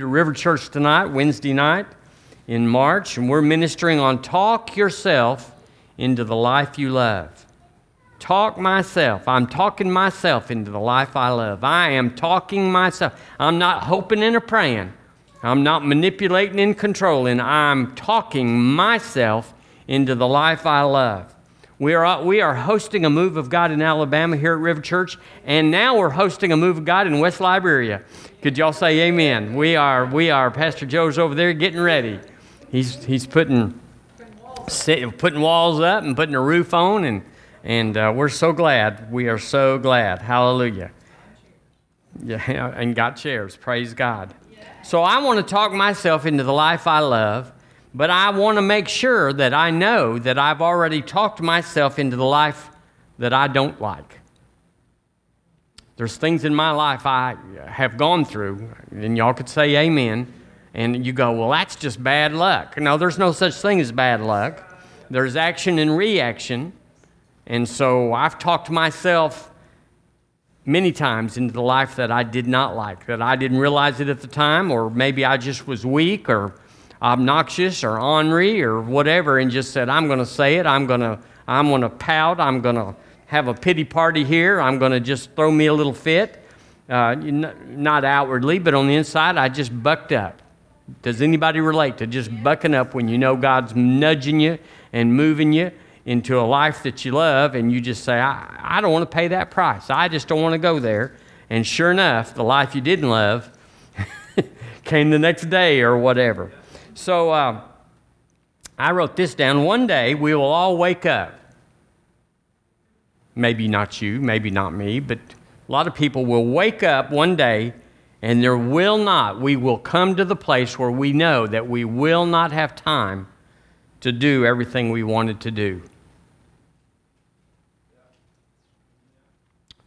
to River Church tonight, Wednesday night in March, and we're ministering on Talk Yourself into the Life You Love. Talk myself. I'm talking myself into the life I love. I am talking myself. I'm not hoping and praying. I'm not manipulating and controlling. I'm talking myself into the life I love. We are, we are hosting a move of God in Alabama here at River Church, and now we're hosting a move of God in West Liberia. Could y'all say amen? We are, we are, Pastor Joe's over there getting ready. He's, he's putting, putting walls up and putting a roof on, and, and uh, we're so glad. We are so glad. Hallelujah. Yeah, and got chairs. Praise God. So I want to talk myself into the life I love, but I want to make sure that I know that I've already talked myself into the life that I don't like. There's things in my life I have gone through, and y'all could say amen. And you go, well, that's just bad luck. No, there's no such thing as bad luck. There's action and reaction. And so I've talked myself many times into the life that I did not like, that I didn't realize it at the time, or maybe I just was weak or obnoxious or ornery or whatever, and just said, I'm going to say it, I'm going to I'm going to pout, I'm going to have a pity party here. I'm going to just throw me a little fit. Uh, not outwardly, but on the inside, I just bucked up. Does anybody relate to just bucking up when you know God's nudging you and moving you into a life that you love, and you just say, I, I don't want to pay that price. I just don't want to go there. And sure enough, the life you didn't love came the next day or whatever. So uh, I wrote this down. One day we will all wake up maybe not you, maybe not me, but a lot of people will wake up one day and there will not, we will come to the place where we know that we will not have time to do everything we wanted to do.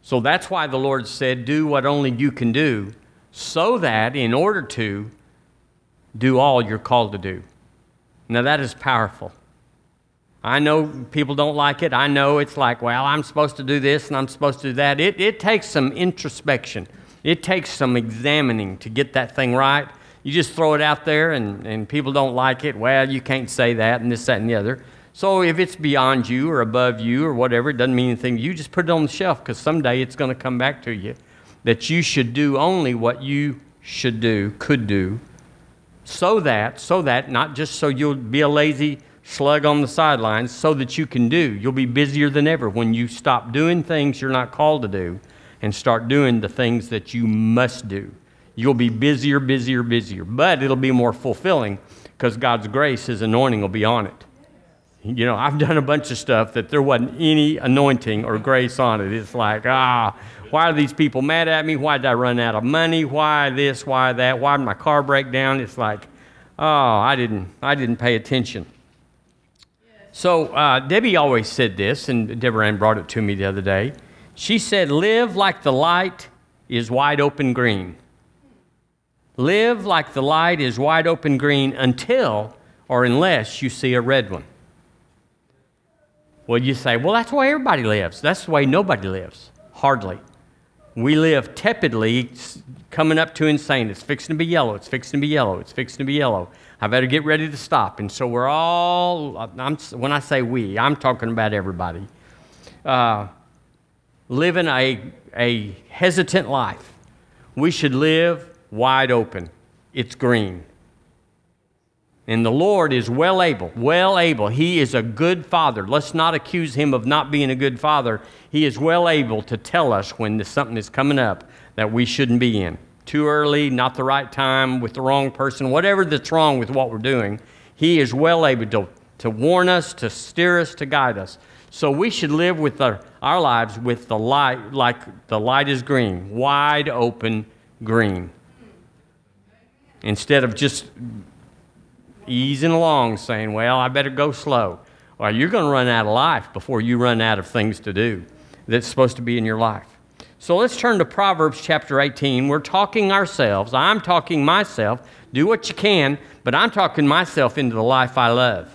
So that's why the Lord said, Do what only you can do, so that in order to do all you're called to do. Now that is powerful. I know people don't like it. I know it's like, well, I'm supposed to do this and I'm supposed to do that. It, it takes some introspection, it takes some examining to get that thing right. You just throw it out there and, and people don't like it. Well, you can't say that and this, that, and the other. So if it's beyond you or above you or whatever, it doesn't mean anything. You just put it on the shelf because someday it's going to come back to you that you should do only what you should do, could do, so that, so that, not just so you'll be a lazy slug on the sidelines so that you can do. You'll be busier than ever when you stop doing things you're not called to do and start doing the things that you must do. You'll be busier, busier, busier, but it'll be more fulfilling because God's grace, His anointing will be on it. You know, I've done a bunch of stuff that there wasn't any anointing or grace on it. It's like, ah, why are these people mad at me? Why did I run out of money? Why this? Why that? Why did my car break down? It's like, oh, I didn't, I didn't pay attention. So uh, Debbie always said this, and Deborah Ann brought it to me the other day. She said, Live like the light is wide open green. Live like the light is wide open green until or unless you see a red one. Well, you say, well, that's the way everybody lives. That's the way nobody lives. Hardly. We live tepidly, coming up to insane. It's fixing to be yellow. It's fixing to be yellow. It's fixing to be yellow. I better get ready to stop. And so we're all, I'm, when I say we, I'm talking about everybody, uh, living a, a hesitant life. We should live wide open. It's green. And the Lord is well able, well able. He is a good father. Let's not accuse him of not being a good father. He is well able to tell us when something is coming up that we shouldn't be in too early, not the right time, with the wrong person, whatever that's wrong with what we're doing, He is well able to, to warn us, to steer us, to guide us. So we should live with our, our lives with the light, like the light is green, wide open green. Instead of just easing along saying, well, I better go slow. Or you're going to run out of life before you run out of things to do that's supposed to be in your life. So let's turn to Proverbs chapter 18. We're talking ourselves. I'm talking myself. Do what you can, but I'm talking myself into the life I love.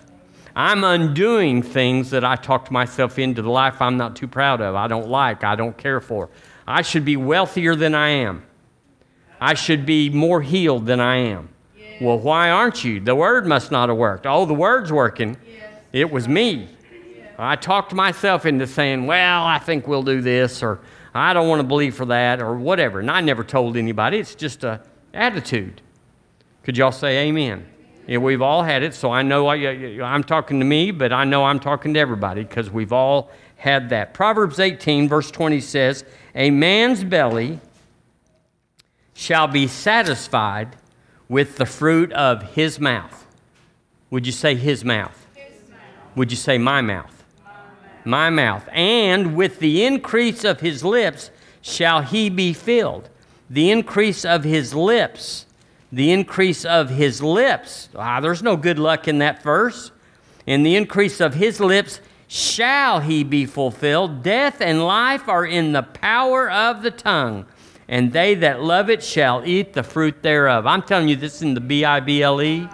I'm undoing things that I talked myself into the life I'm not too proud of, I don't like, I don't care for. I should be wealthier than I am. I should be more healed than I am. Well, why aren't you? The word must not have worked. Oh, the word's working. It was me. I talked myself into saying, well, I think we'll do this, or I don't want to believe for that, or whatever. And I never told anybody. It's just a attitude. Could y'all say amen? Yeah, we've all had it, so I know I, am talking to me, but I know I'm talking to everybody because we've all had that. Proverbs 18, verse 20 says, A man's belly shall be satisfied with the fruit of his mouth. Would you say his mouth? His mouth. Would you say my mouth? my mouth? My mouth. And with the increase of his lips shall he be filled. The increase of his lips the increase of his lips. Ah, there's no good luck in that verse. In the increase of his lips shall he be fulfilled. Death and life are in the power of the tongue, and they that love it shall eat the fruit thereof. I'm telling you this is in the B I B L E.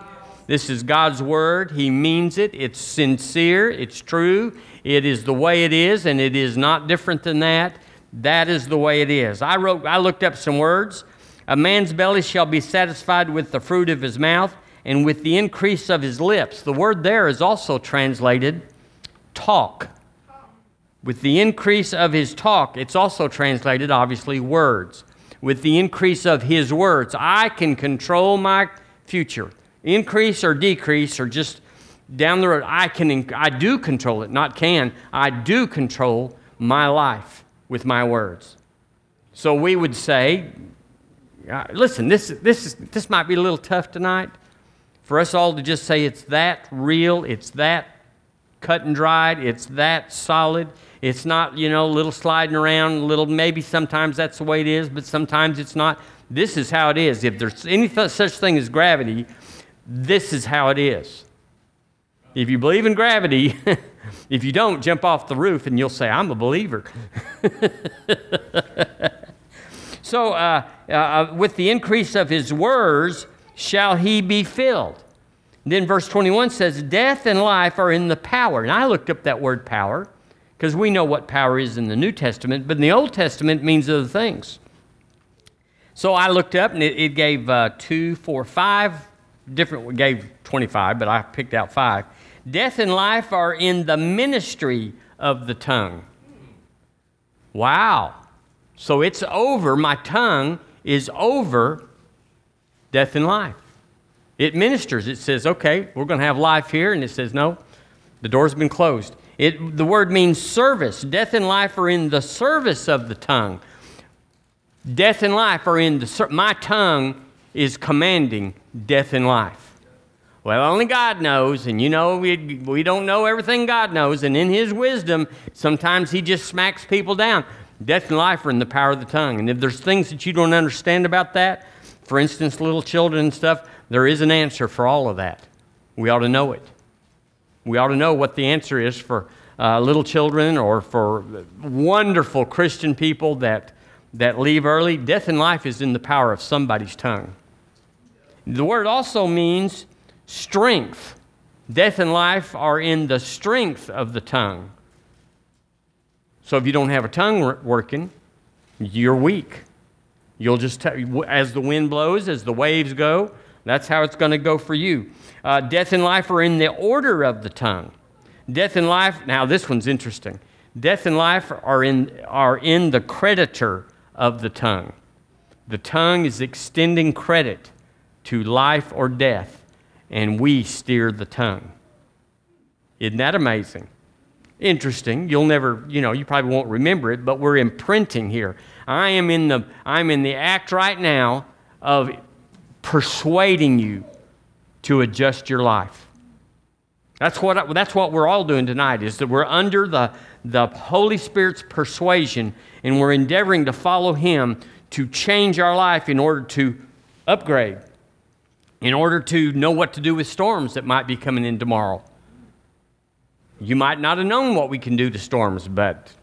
This is God's word. He means it. It's sincere. It's true. It is the way it is, and it is not different than that. That is the way it is. I wrote. I looked up some words. A man's belly shall be satisfied with the fruit of his mouth and with the increase of his lips. The word there is also translated talk. With the increase of his talk, it's also translated, obviously, words. With the increase of his words, I can control my future. Increase or decrease or just down the road, I can I do control it, not can. I do control my life with my words. So we would say, listen, this, this, is, this might be a little tough tonight for us all to just say it's that real, it's that cut and dried, it's that solid. It's not, you know, a little sliding around, a little, maybe sometimes that's the way it is, but sometimes it's not. This is how it is. If there's any th- such thing as gravity, this is how it is. If you believe in gravity, if you don't, jump off the roof and you'll say, I'm a believer. So, uh, uh, uh, with the increase of his words, shall he be filled. Then verse 21 says, Death and life are in the power. And I looked up that word power because we know what power is in the New Testament, but in the Old Testament it means other things. So I looked up and it, it gave uh, two, four, five different, gave 25, but I picked out five. Death and life are in the ministry of the tongue. Wow. So it's over. My tongue is over death and life. It ministers. It says, okay, we're going to have life here. And it says, no, the door's been closed. It, the word means service. Death and life are in the service of the tongue. Death and life are in the, my tongue is commanding death and life. Well, only God knows, and you know we, we don't know everything God knows, and in His wisdom, sometimes He just smacks people down. Death and life are in the power of the tongue. And if there's things that you don't understand about that, for instance, little children and stuff, there is an answer for all of that. We ought to know it. We ought to know what the answer is for uh, little children or for wonderful Christian people that, that leave early. Death and life is in the power of somebody's tongue. The word also means strength. Death and life are in the strength of the tongue. So if you don't have a tongue working, you're weak. You'll just, t- as the wind blows, as the waves go, that's how it's going to go for you. Uh, death and life are in the order of the tongue. Death and life, now this one's interesting. Death and life are in, are in the creditor of the tongue. The tongue is extending credit to life or death, and we steer the tongue. Isn't that amazing? interesting. You'll never, you know, you probably won't remember it, but we're imprinting here. I am in the, I'm in the act right now of persuading you to adjust your life. That's what, that's what we're all doing tonight, is that we're under the, the Holy Spirit's persuasion and we're endeavoring to follow Him to change our life in order to upgrade, in order to know what to do with storms that might be coming in tomorrow. You might not have known what we can do to storms, but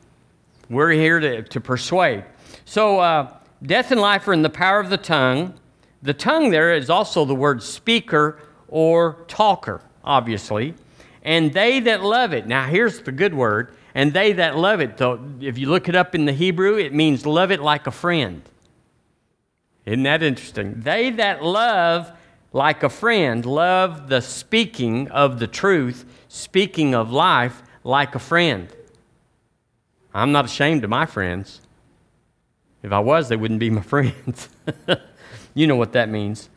we're here to, to persuade. So, uh, death and life are in the power of the tongue. The tongue there is also the word speaker or talker, obviously. And they that love it. Now, here's the good word. And they that love it, though, if you look it up in the Hebrew, it means love it like a friend. Isn't that interesting? They that love like a friend love the speaking of the truth, speaking of life like a friend. I'm not ashamed of my friends. If I was, they wouldn't be my friends. You know what that means.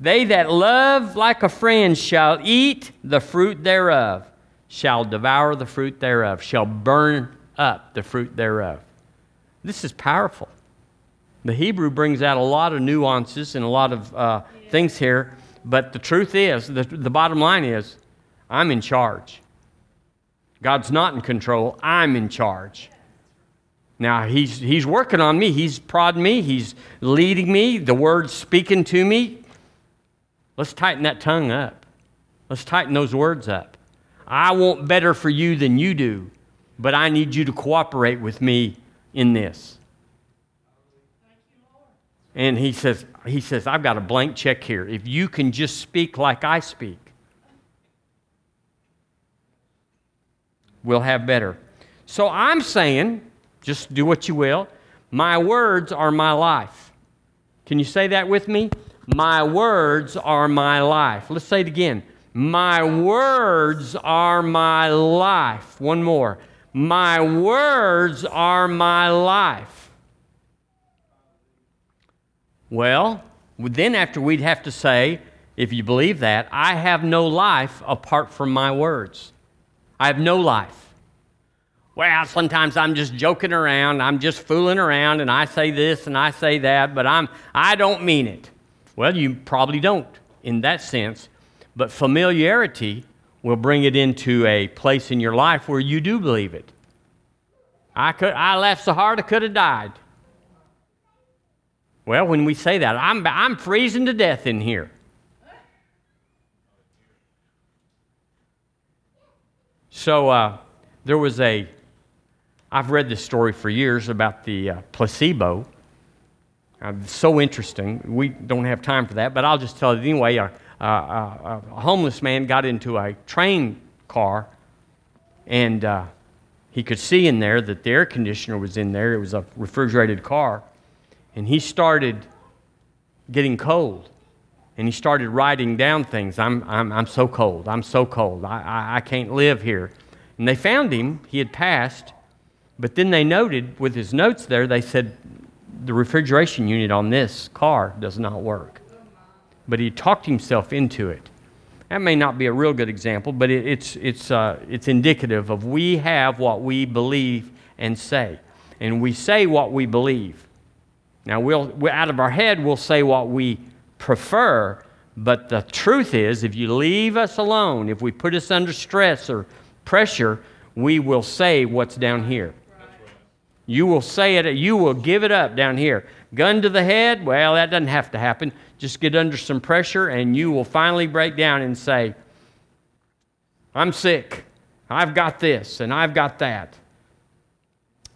They that love like a friend shall eat the fruit thereof, shall devour the fruit thereof, shall burn up the fruit thereof. This is powerful. The Hebrew brings out a lot of nuances and a lot of uh, things here, but the truth is, the, the bottom line is, I'm in charge. God's not in control, I'm in charge. Now, he's, he's working on me. He's prodding me. He's leading me. The word's speaking to me. Let's tighten that tongue up. Let's tighten those words up. I want better for you than you do, but I need you to cooperate with me in this. And he says, he says, I've got a blank check here. If you can just speak like I speak, we'll have better. So I'm saying, just do what you will. My words are my life. Can you say that with me? My words are my life. Let's say it again. My words are my life. One more. My words are my life. Well, then after we'd have to say, if you believe that, I have no life apart from my words. I have no life well, sometimes I'm just joking around, I'm just fooling around, and I say this and I say that, but I'm, I don't mean it. Well, you probably don't in that sense, but familiarity will bring it into a place in your life where you do believe it. I, could, I laughed so hard I could have died. Well, when we say that, I'm, I'm freezing to death in here. So uh, there was a I've read this story for years about the uh, placebo. Uh, so interesting. We don't have time for that, but I'll just tell you anyway. A, a, a, a homeless man got into a train car, and uh, he could see in there that the air conditioner was in there. It was a refrigerated car, and he started getting cold. And he started writing down things. I'm, I'm, I'm so cold. I'm so cold. I, I, I can't live here. And they found him. He had passed but then they noted with his notes there, they said the refrigeration unit on this car does not work. But he talked himself into it. That may not be a real good example, but it, it's, it's, uh, it's indicative of we have what we believe and say. And we say what we believe. Now, we'll, out of our head, we'll say what we prefer, but the truth is, if you leave us alone, if we put us under stress or pressure, we will say what's down here. You will say it, you will give it up down here. Gun to the head, well, that doesn't have to happen. Just get under some pressure and you will finally break down and say, I'm sick. I've got this and I've got that.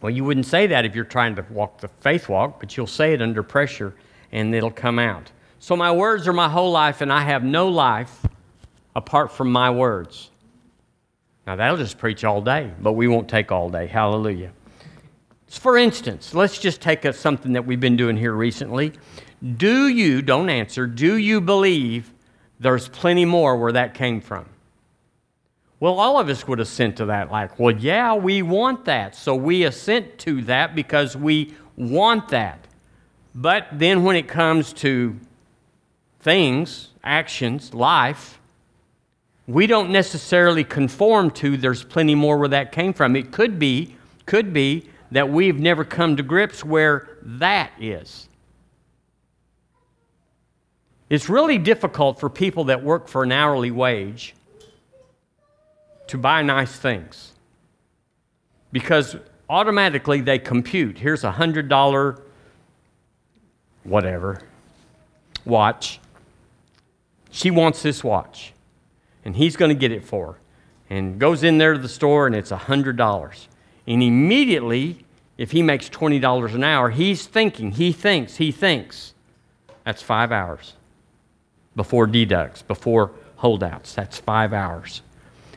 Well, you wouldn't say that if you're trying to walk the faith walk, but you'll say it under pressure and it'll come out. So my words are my whole life, and I have no life apart from my words. Now, that'll just preach all day, but we won't take all day. Hallelujah. For instance, let's just take a, something that we've been doing here recently. Do you, don't answer, do you believe there's plenty more where that came from? Well, all of us would assent to that, like, well, yeah, we want that. So we assent to that because we want that. But then when it comes to things, actions, life, we don't necessarily conform to there's plenty more where that came from. It could be, could be that we've never come to grips where that is. It's really difficult for people that work for an hourly wage to buy nice things because automatically they compute. Here's a $100 whatever watch. She wants this watch, and he's going to get it for her. And goes in there to the store, and it's a $100. And immediately, if he makes $20 an hour, he's thinking, he thinks, he thinks. That's five hours before deducts, before holdouts. That's five hours.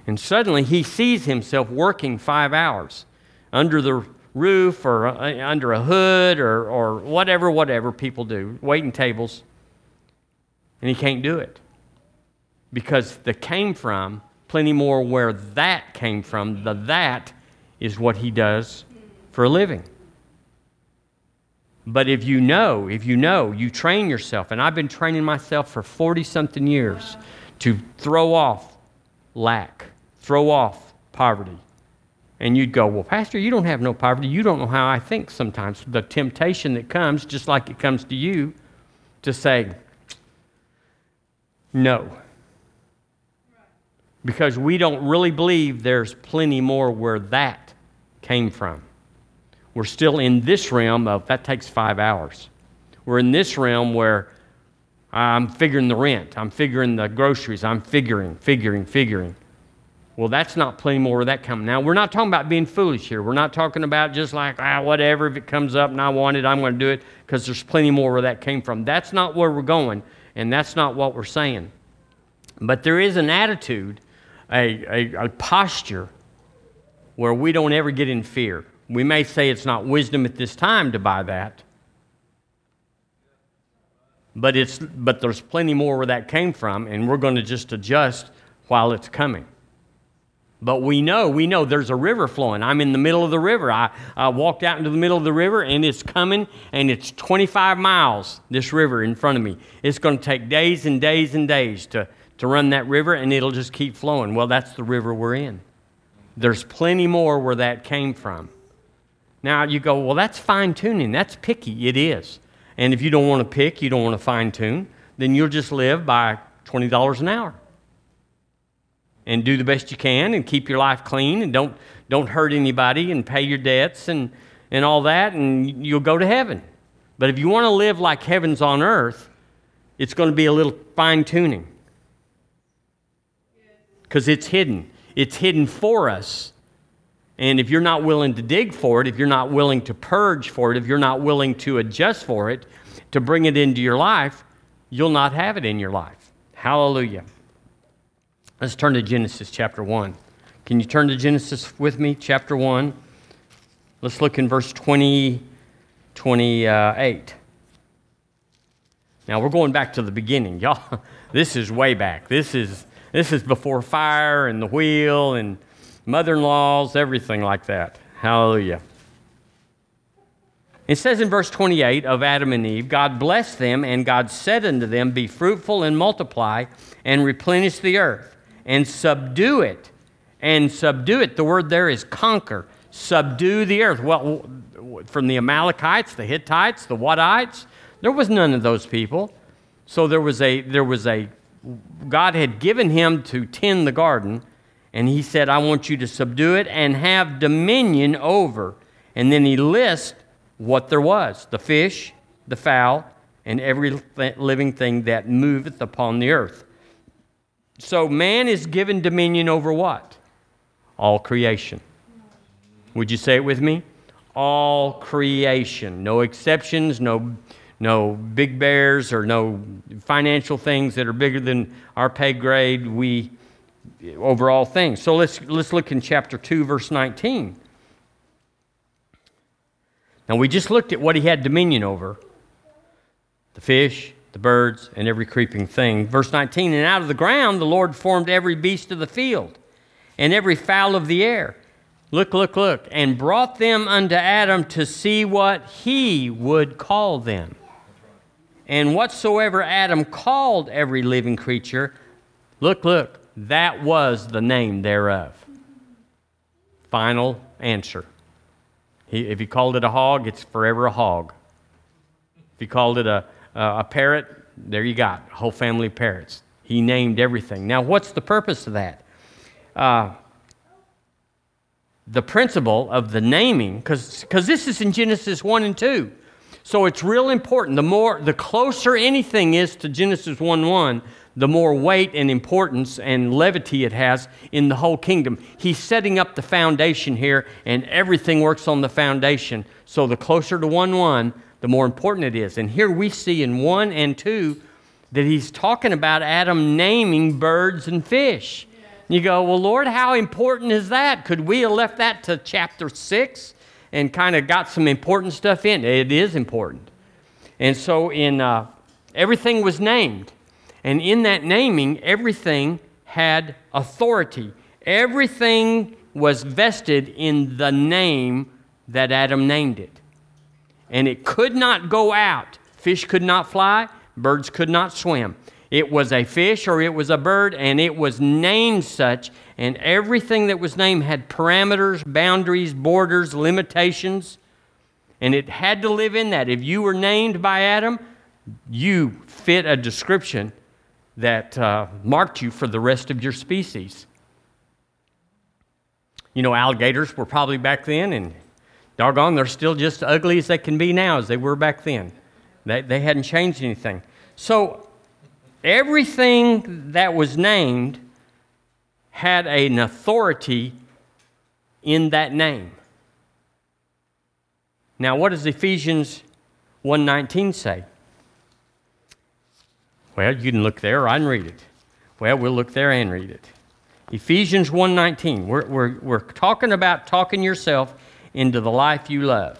And suddenly he sees himself working five hours under the roof or uh, under a hood or, or whatever, whatever people do, waiting tables. And he can't do it because the came from, plenty more where that came from. The that is what he does for a living. But if you know, if you know, you train yourself, and I've been training myself for 40 something years to throw off lack, throw off poverty. And you'd go, Well, Pastor, you don't have no poverty. You don't know how I think sometimes. The temptation that comes, just like it comes to you, to say, No. Because we don't really believe there's plenty more where that came from. We're still in this realm of that takes five hours. We're in this realm where I'm figuring the rent, I'm figuring the groceries, I'm figuring, figuring, figuring. Well, that's not plenty more where that comes. Now, we're not talking about being foolish here. We're not talking about just like, ah, whatever, if it comes up and I want it, I'm going to do it because there's plenty more where that came from. That's not where we're going, and that's not what we're saying. But there is an attitude, a, a, a posture where we don't ever get in fear. We may say it's not wisdom at this time to buy that. But, it's, but there's plenty more where that came from, and we're going to just adjust while it's coming. But we know, we know there's a river flowing. I'm in the middle of the river. I, I walked out into the middle of the river, and it's coming, and it's 25 miles, this river in front of me. It's going to take days and days and days to, to run that river, and it'll just keep flowing. Well, that's the river we're in. There's plenty more where that came from. Now you go, well, that's fine tuning. That's picky. It is. And if you don't want to pick, you don't want to fine tune, then you'll just live by $20 an hour. And do the best you can and keep your life clean and don't, don't hurt anybody and pay your debts and, and all that, and you'll go to heaven. But if you want to live like heaven's on earth, it's going to be a little fine tuning because it's hidden. It's hidden for us and if you're not willing to dig for it, if you're not willing to purge for it, if you're not willing to adjust for it, to bring it into your life, you'll not have it in your life. Hallelujah. Let's turn to Genesis chapter 1. Can you turn to Genesis with me, chapter 1? Let's look in verse 20, 28. Now we're going back to the beginning. Y'all, this is way back. This is, this is before fire and the wheel and mother in laws, everything like that. Hallelujah. It says in verse 28 of Adam and Eve God blessed them, and God said unto them, Be fruitful and multiply, and replenish the earth, and subdue it. And subdue it, the word there is conquer. Subdue the earth. Well, from the Amalekites, the Hittites, the Wadites, there was none of those people. So there was a, there was a, God had given him to tend the garden, and he said, I want you to subdue it and have dominion over. And then he lists what there was the fish, the fowl, and every living thing that moveth upon the earth. So man is given dominion over what? All creation. Would you say it with me? All creation. No exceptions, no, no big bears, or no financial things that are bigger than our pay grade. We over all things. So let's, let's look in chapter 2, verse 19. Now, we just looked at what he had dominion over the fish, the birds, and every creeping thing. Verse 19 And out of the ground the Lord formed every beast of the field and every fowl of the air. Look, look, look. And brought them unto Adam to see what he would call them. And whatsoever Adam called every living creature, look, look, that was the name thereof. Final answer. He, if he called it a hog, it's forever a hog. If he called it a, a, a parrot, there you got a whole family of parrots. He named everything. Now, what's the purpose of that? Uh, the principle of the naming, because this is in Genesis 1 and 2. So it's real important. The more, the closer anything is to Genesis 1 1, the more weight and importance and levity it has in the whole kingdom. He's setting up the foundation here, and everything works on the foundation. So the closer to 1 1, the more important it is. And here we see in 1 and 2 that he's talking about Adam naming birds and fish. You go, well, Lord, how important is that? Could we have left that to chapter 6 and kind of got some important stuff in. It is important. And so in uh, everything was named. And in that naming, everything had authority. Everything was vested in the name that Adam named it. And it could not go out. Fish could not fly, birds could not swim. It was a fish or it was a bird, and it was named such. And everything that was named had parameters, boundaries, borders, limitations. And it had to live in that. If you were named by Adam, you fit a description that uh, marked you for the rest of your species. You know, alligators were probably back then, and doggone, they're still just ugly as they can be now as they were back then. They, they hadn't changed anything. So, everything that was named had an authority in that name. Now, what does Ephesians 1:19 say? Well, you can look there, or I can read it. Well, we'll look there and read it. Ephesians 1.19. We're, we're, we're talking about talking yourself into the life you love.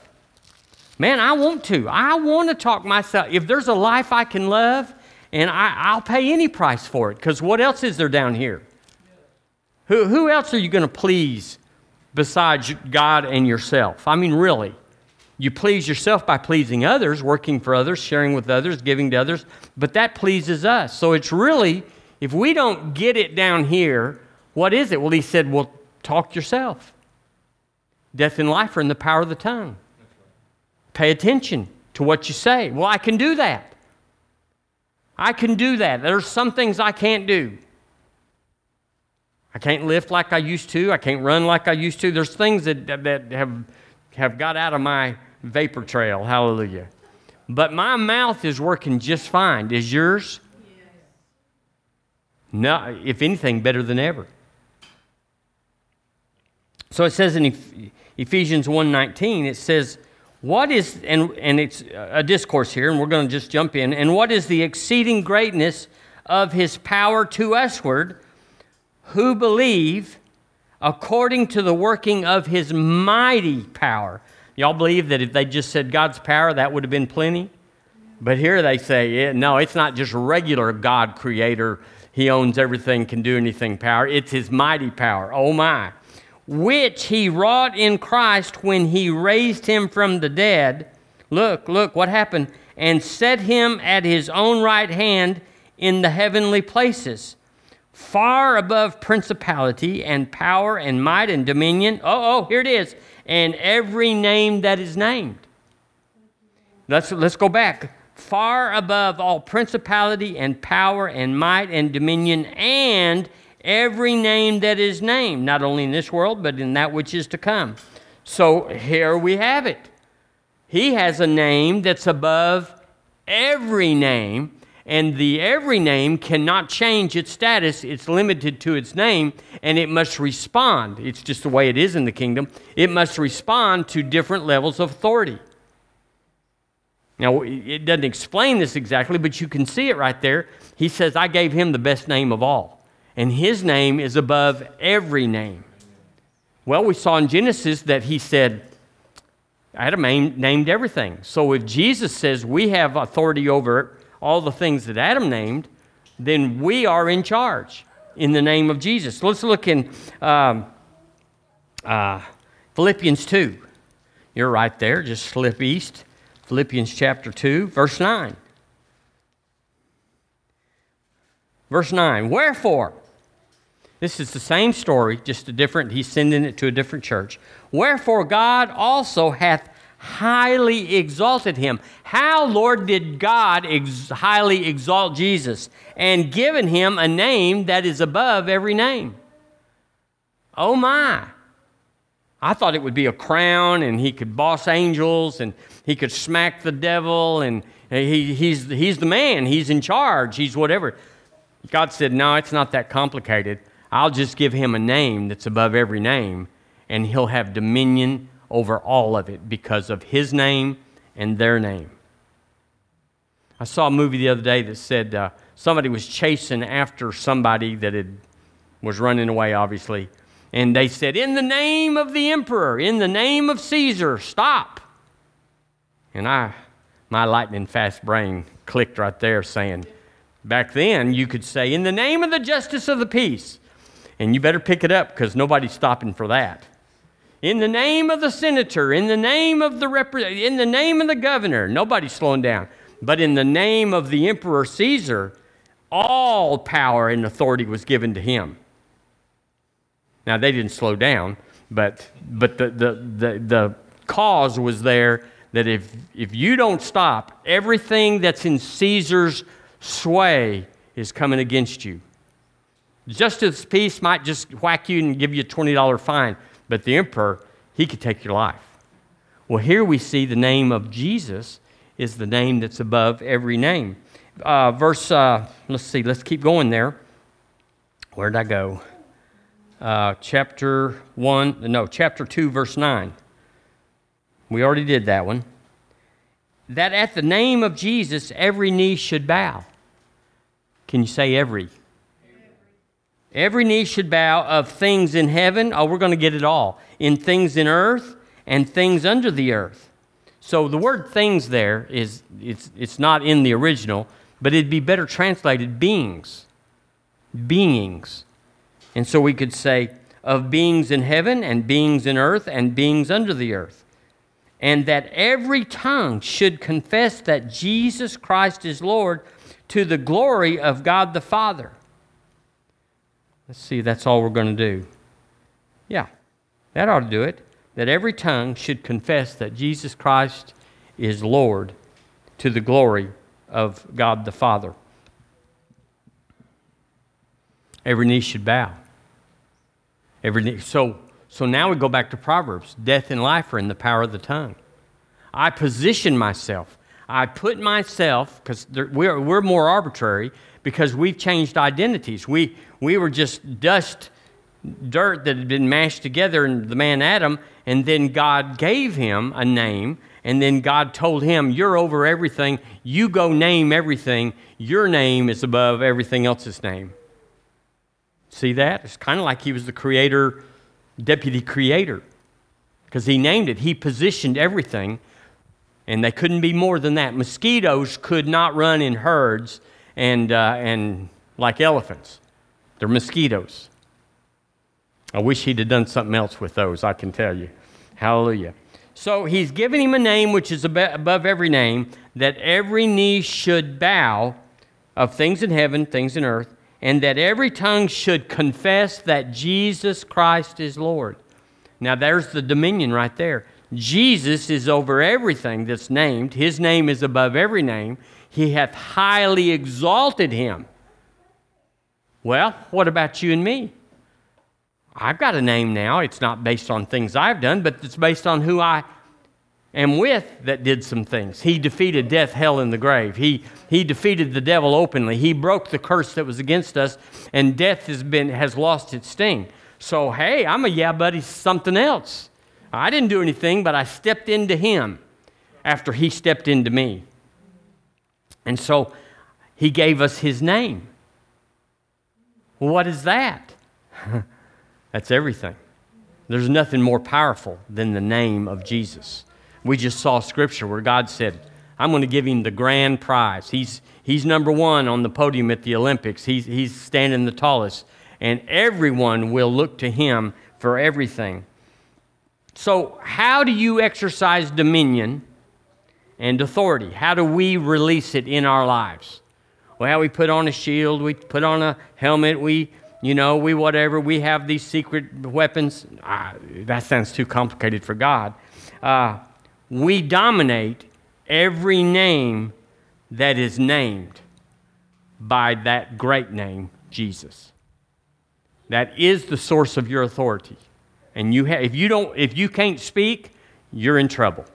Man, I want to. I want to talk myself. If there's a life I can love, and I, I'll pay any price for it, because what else is there down here? Who, who else are you going to please besides God and yourself? I mean, really. You please yourself by pleasing others, working for others, sharing with others, giving to others, but that pleases us. So it's really, if we don't get it down here, what is it? Well, he said, Well, talk yourself. Death and life are in the power of the tongue. Pay attention to what you say. Well, I can do that. I can do that. There's some things I can't do. I can't lift like I used to. I can't run like I used to. There's things that, that have have got out of my vapor trail. Hallelujah. But my mouth is working just fine. Is yours? Yes. No, if anything, better than ever. So it says in Ephesians 1:19, it says, "What is and and it's a discourse here, and we're going to just jump in. And what is the exceeding greatness of His power to usward, who believe?" according to the working of his mighty power. Y'all believe that if they just said God's power, that would have been plenty? But here they say, no, it's not just regular God creator. He owns everything, can do anything power. It's his mighty power. Oh my. Which he wrought in Christ when he raised him from the dead. Look, look what happened. And set him at his own right hand in the heavenly places far above principality and power and might and dominion. Oh, oh, here it is. And every name that is named. Let's, let's go back. Far above all principality and power and might and dominion and every name that is named, not only in this world, but in that which is to come. So here we have it. He has a name that's above every name and the every name cannot change its status. It's limited to its name, and it must respond. It's just the way it is in the kingdom. It must respond to different levels of authority. Now, it doesn't explain this exactly, but you can see it right there. He says, I gave him the best name of all, and his name is above every name. Well, we saw in Genesis that he said, Adam named everything. So if Jesus says we have authority over all the things that Adam named, then we are in charge in the name of Jesus. Let's look in um, uh, Philippians 2. You're right there, just slip east. Philippians chapter 2, verse 9. Verse 9, wherefore, this is the same story, just a different, he's sending it to a different church. Wherefore, God also hath highly exalted him. How, Lord, did God ex- highly exalt Jesus and given him a name that is above every name? Oh my. I thought it would be a crown and he could boss angels and he could smack the devil and he, he's, he's the man, he's in charge, he's whatever. God said, No, it's not that complicated. I'll just give him a name that's above every name and he'll have dominion over all of it because of his name and their name. I saw a movie the other day that said uh, somebody was chasing after somebody that had, was running away, obviously, And they said, In the name of the emperor, in the name of Caesar, stop. And I, my lightning fast brain clicked right there saying, Back then, you could say, In the name of the justice of the peace. And you better pick it up because nobody's stopping for that. In the name of the senator, in the name of the rep- in the name of the governor, nobody's slowing down. But in the name of the emperor Caesar, all power and authority was given to him. Now they didn't slow down, but but the the the, the cause was there that if if you don't stop, everything that's in Caesar's sway is coming against you. Justice peace might just whack you and give you a $20 fine, but the emperor, he could take your life. Well, here we see the name of Jesus is the name that's above every name. Uh, verse, uh, let's see, let's keep going there. Where'd I go? Uh, chapter 1, no, chapter 2, verse 9. We already did that one. That at the name of Jesus, every knee should bow. Can you say every? Every knee should bow of things in heaven. Oh, we're going to get it all. In things in earth and things under the earth. So the word things there is it's, it's not in the original, but it'd be better translated beings. Beings. And so we could say of beings in heaven and beings in earth and beings under the earth. And that every tongue should confess that Jesus Christ is Lord to the glory of God the Father. Let's see, that's all we're going to do. Yeah, that ought to do it. That every tongue should confess that Jesus Christ is Lord to the glory of God the Father. Every knee should bow. Every knee. So, so now we go back to Proverbs. Death and life are in the power of the tongue. I position myself. I put myself, because we're, we're more arbitrary, because we've changed identities. We, we were just dust, dirt that had been mashed together in the man Adam, and then God gave him a name, and then God told him, You're over everything. You go name everything. Your name is above everything else's name. See that? It's kind of like he was the creator, deputy creator, because he named it. He positioned everything, and they couldn't be more than that. Mosquitoes could not run in herds and, uh, and like elephants. They're mosquitoes. I wish he'd have done something else with those, I can tell you. Hallelujah. So he's given him a name which is above every name, that every knee should bow of things in heaven, things in earth, and that every tongue should confess that Jesus Christ is Lord. Now there's the dominion right there. Jesus is over everything that's named. His name is above every name. He hath highly exalted him. Well, what about you and me? I've got a name now. It's not based on things I've done, but it's based on who I am with that did some things. He defeated death, hell, and the grave. He, he defeated the devil openly. He broke the curse that was against us, and death has, been, has lost its sting. So, hey, I'm a yeah, buddy, something else. I didn't do anything, but I stepped into him after he stepped into me. And so he gave us his name. What is that? That's everything. There's nothing more powerful than the name of Jesus. We just saw scripture where God said, I'm going to give him the grand prize. He's, he's number one on the podium at the Olympics, he's, he's standing the tallest, and everyone will look to him for everything. So, how do you exercise dominion and authority? How do we release it in our lives? Well, we put on a shield, we put on a helmet, we, you know, we whatever, we have these secret weapons. Ah, that sounds too complicated for God. Uh, we dominate every name that is named by that great name, Jesus. That is the source of your authority. And you ha- if you don't if you can't speak, you're in trouble.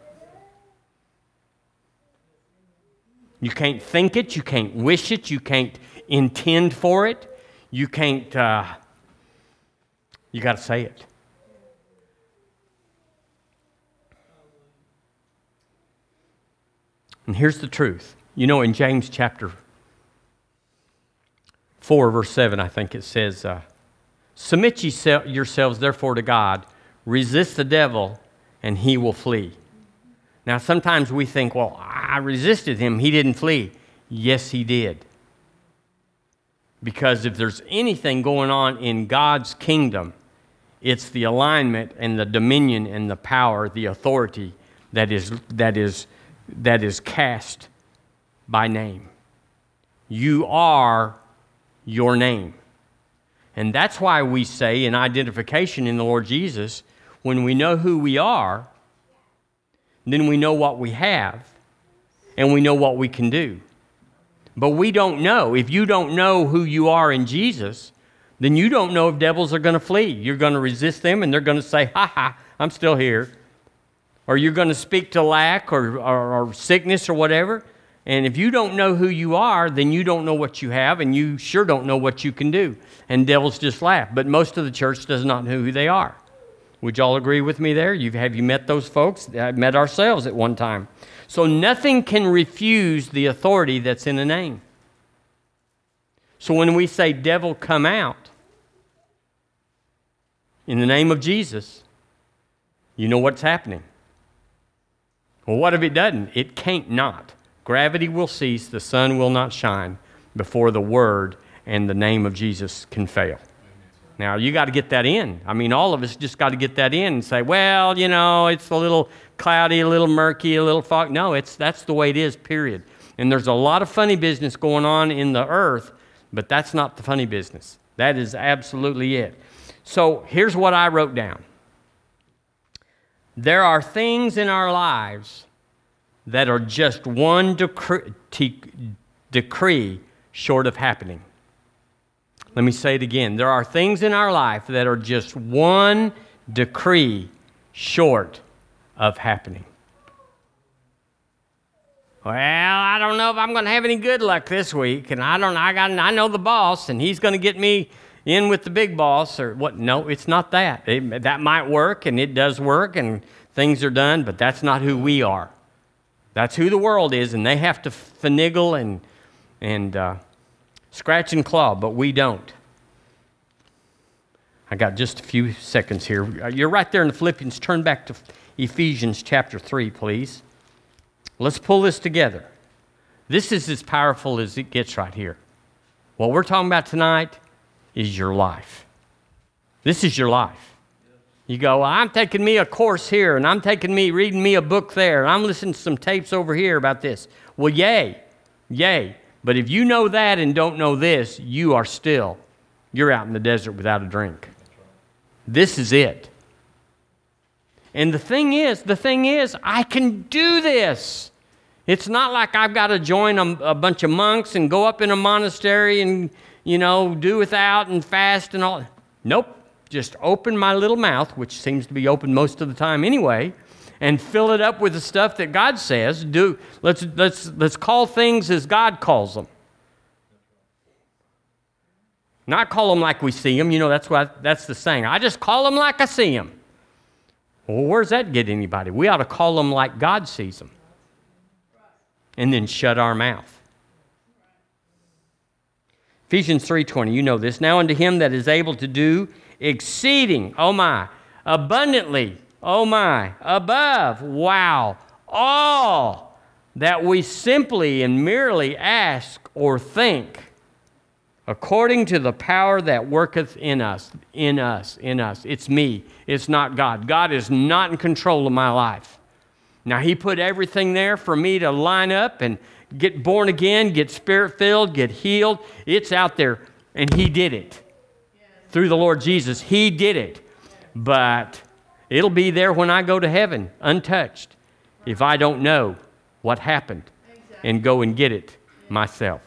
You can't think it, you can't wish it, you can't intend for it, you can't, uh, you got to say it. And here's the truth. You know, in James chapter 4, verse 7, I think it says, uh, Submit yourselves, therefore, to God. Resist the devil, and he will flee. Now, sometimes we think, well, I resisted him, he didn't flee. Yes, he did. Because if there's anything going on in God's kingdom, it's the alignment and the dominion and the power, the authority that is, that is, that is cast by name. You are your name. And that's why we say in identification in the Lord Jesus, when we know who we are, then we know what we have and we know what we can do. But we don't know. If you don't know who you are in Jesus, then you don't know if devils are going to flee. You're going to resist them and they're going to say, ha ha, I'm still here. Or you're going to speak to lack or, or, or, sickness or whatever. And if you don't know who you are, then you don't know what you have and you sure don't know what you can do. And devils just laugh. But most of the church does not know who they are. Would y'all agree with me there? You've, have you met those folks? I've met ourselves at one time. So nothing can refuse the authority that's in a name. So when we say, devil, come out, in the name of Jesus, you know what's happening. Well, what if it doesn't? It can't not. Gravity will cease, the sun will not shine before the word and the name of Jesus can fail. Now, you got to get that in. I mean, all of us just got to get that in and say, well, you know, it's a little cloudy, a little murky, a little fog. No, it's, that's the way it is, period. And there's a lot of funny business going on in the earth, but that's not the funny business. That is absolutely it. So here's what I wrote down there are things in our lives that are just one decree, decree short of happening. Let me say it again. There are things in our life that are just one decree short of happening. Well, I don't know if I'm going to have any good luck this week, and I don't. I got. I know the boss, and he's going to get me in with the big boss, or what? No, it's not that. It, that might work, and it does work, and things are done, but that's not who we are. That's who the world is, and they have to finagle and and uh, scratch and claw, but we don't. I got just a few seconds here. You're right there in the Philippians. Turn back to Ephesians chapter 3, please. Let's pull this together. This is as powerful as it gets right here. What we're talking about tonight is your life. This is your life. You go, well, I'm taking me a course here, and I'm taking me, reading me a book there, and I'm listening to some tapes over here about this. Well, yay, yay. But if you know that and don't know this, you are still, you're out in the desert without a drink. This is it. And the thing is, the thing is, I can do this. It's not like I've got to join a, a, bunch of monks and go up in a monastery and, you know, do without and fast and all. Nope. Just open my little mouth, which seems to be open most of the time anyway, and fill it up with the stuff that God says. Do let's let's let's call things as God calls them. Not call them like we see them. You know, that's what that's the saying. I just call them like I see them. Well, where's that get anybody? We ought to call them like God sees them. And then shut our mouth. Ephesians 3:20, you know this. Now unto him that is able to do exceeding, oh my, abundantly, oh my, above, wow, all that we simply and merely ask or think according to the power that worketh in us, in us, in us. It's me, it's not God. God is not in control of my life. Now, He put everything there for me to line up and get born again, get spirit filled, get healed. It's out there, and He did it. Through the Lord Jesus, He did it. But it'll be there when I go to heaven, untouched, if I don't know what happened and go and get it myself.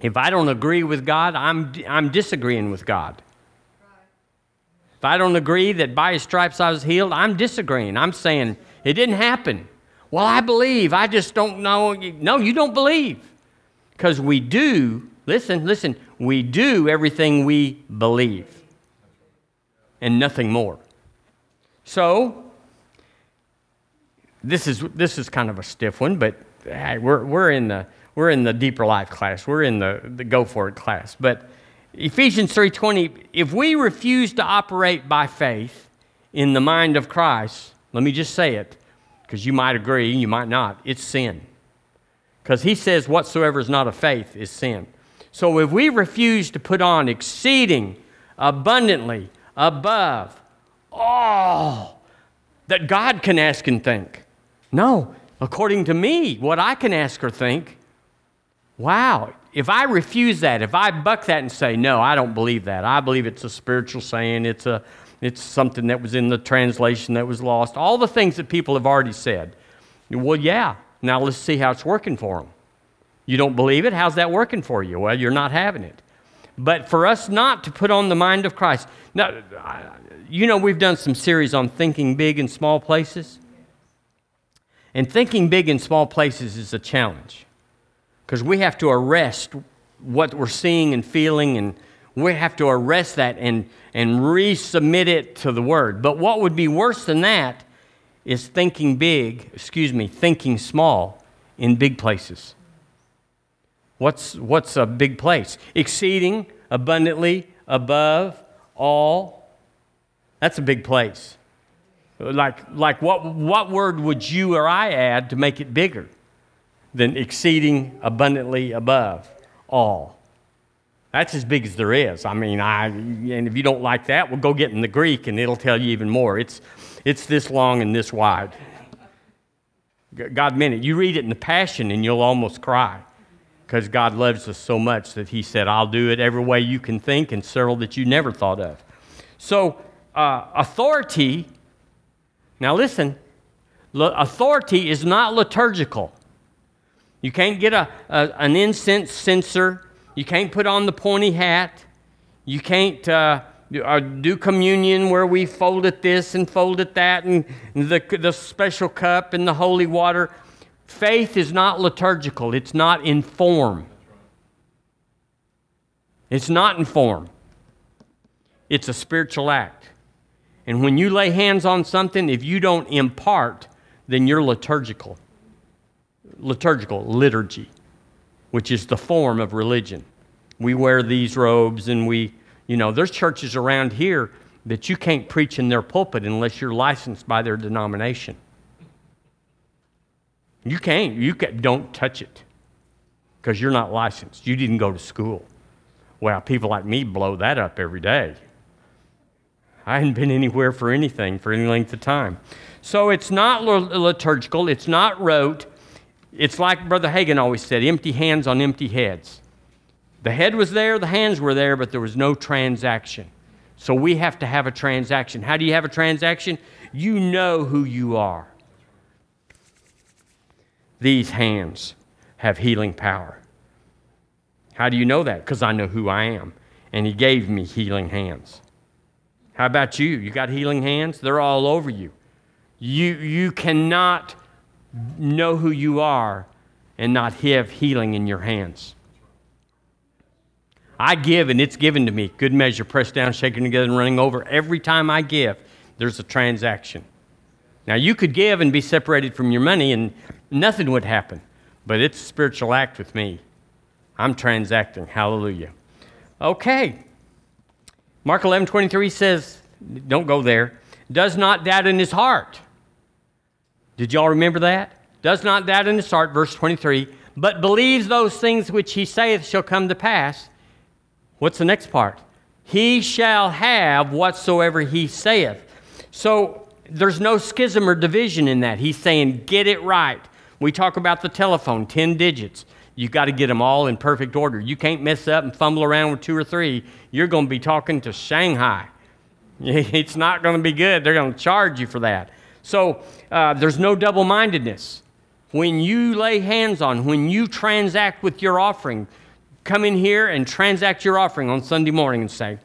If I don't agree with God, I'm, I'm disagreeing with God. If I don't agree that by his stripes I was healed, I'm disagreeing. I'm saying it didn't happen. Well, I believe. I just don't know. No, you don't believe. Because we do, listen, listen, we do everything we believe and nothing more. So, this is, this is kind of a stiff one, but hey, we're, we're in the we're in the deeper life class. We're in the, the go for it class. But Ephesians 3:20, if we refuse to operate by faith in the mind of Christ, let me just say it, because you might agree, you might not, it's sin. Because he says whatsoever is not of faith is sin. So if we refuse to put on exceeding abundantly above all that God can ask and think. No, according to me, what I can ask or think, wow, if I refuse that, if I buck that and say, no, I don't believe that, I believe it's a spiritual saying, it's, a, it's something that was in the translation that was lost, all the things that people have already said. Well, yeah, now let's see how it's working for them. You don't believe it? How's that working for you? Well, you're not having it. But for us not to put on the mind of Christ. Now, you know, we've done some series on thinking big in small places. And thinking big in small places is a challenge because we have to arrest what we're seeing and feeling, and we have to arrest that and, and resubmit it to the Word. But what would be worse than that is thinking big, excuse me, thinking small in big places. What's, what's a big place? Exceeding, abundantly, above, all. That's a big place. Like, like what, what word would you or I add to make it bigger than exceeding, abundantly, above, all? That's as big as there is. I mean, I, and if you don't like that, well, go get in the Greek and it'll tell you even more. It's, it's this long and this wide. God meant it. You read it in the Passion and you'll almost cry because God loves us so much that He said, I'll do it every way you can think and several that you never thought of. So, uh, authority, now listen, authority is not liturgical. You can't get a, a, an incense censer, you can't put on the pointy hat, you can't. Uh, uh do communion where we fold it this and fold it that, and the, the special cup and the holy water. Faith is not liturgical, it's not in form. It's not in form, it's a spiritual act. And when you lay hands on something, if you don't impart, then you're liturgical. Liturgical, liturgy, which is the form of religion. We wear these robes and we, you know, there's churches around here that you can't preach in their pulpit unless you're licensed by their denomination. You can't. You can, don't touch it because you're not licensed. You didn't go to school. Well, people like me blow that up every day. I hadn't been anywhere for anything for any length of time. So it's not liturgical, it's not rote. It's like Brother Hagin always said empty hands on empty heads. The head was there, the hands were there, but there was no transaction. So we have to have a transaction. How do you have a transaction? You know who you are. These hands have healing power. How do you know that? Because I know who I am. And He gave me healing hands. How about you? You got healing hands? They're all over you. You, you cannot know who you are and not have healing in your hands. I give and it's given to me. Good measure, pressed down, shaken together, and running over. Every time I give, there's a transaction. Now, you could give and be separated from your money and nothing would happen, but it's a spiritual act with me. I'm transacting. Hallelujah. Okay. Mark 11 23 says, don't go there, does not doubt in his heart. Did y'all remember that? Does not doubt in his heart, verse 23, but believes those things which he saith shall come to pass. What's the next part? He shall have whatsoever he saith. So there's no schism or division in that. He's saying, get it right. We talk about the telephone, 10 digits. You've got to get them all in perfect order. You can't mess up and fumble around with two or three. You're going to be talking to Shanghai. It's not going to be good. They're going to charge you for that. So uh, there's no double mindedness. When you lay hands on, when you transact with your offering, come in here and transact your offering on Sunday morning and say,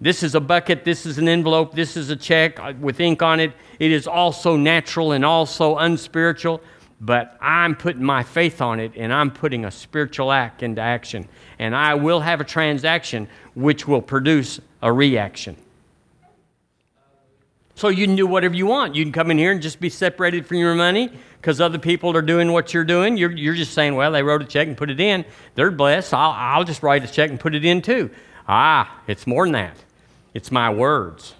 This is a bucket, this is an envelope, this is a check with ink on it. It is also natural and also unspiritual but I'm putting my faith on it and I'm putting a spiritual act into action. And I will have a transaction which will produce a reaction. So you can do whatever you want. You can come in here and just be separated from your money because other people are doing what you're doing. You're, you're just saying, well, they wrote a check and put it in. They're blessed. I'll, I'll just write a check and put it in too. Ah, it's more than that. It's my words.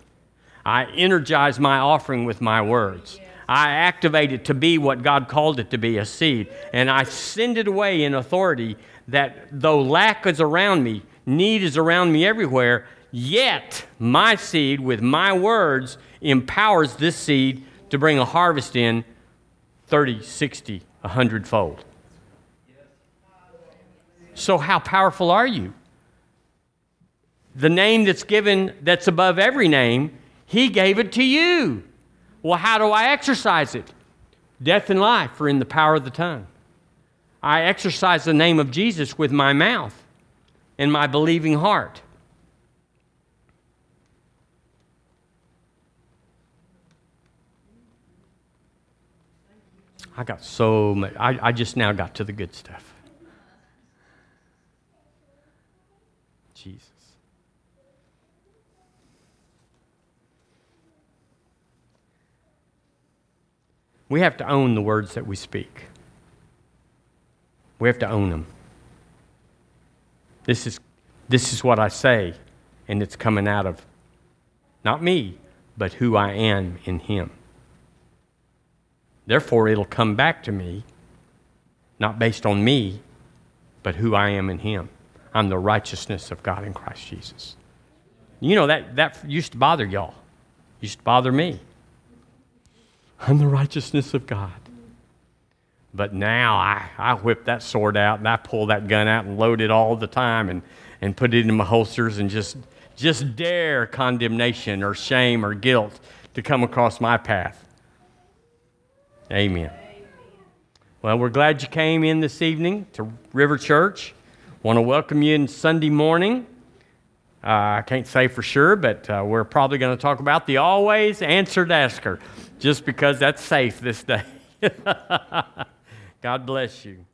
I energize my offering with my words. I activate it to be what God called it to be a seed. And I send it away in authority that though lack is around me, need is around me everywhere, yet my seed with my words empowers this seed to bring a harvest in 30, 60, 100 fold. So, how powerful are you? The name that's given, that's above every name, He gave it to you. Well, how do I exercise it? Death and life are in the power of the tongue. I exercise the name of Jesus with my mouth and my believing heart. I got so much. I, I just now got to the good stuff. Jesus. We have to own the words that we speak. We have to own them. This is, this is what I say, and it's coming out of not me, but who I am in Him. Therefore, it'll come back to me, not based on me, but who I am in Him. I'm the righteousness of God in Christ Jesus. You know, that, that used to bother y'all, used to bother me. I'm the righteousness of God. But now I, I whip that sword out and I pull that gun out and load it all the time and, and put it in my holsters and just, just dare condemnation or shame or guilt to come across my path. Amen. Well, we're glad you came in this evening to River Church. Want to welcome you in Sunday morning. Uh, I can't say for sure, but uh, we're probably going to talk about the always answered asker, just because that's safe this day. God bless you.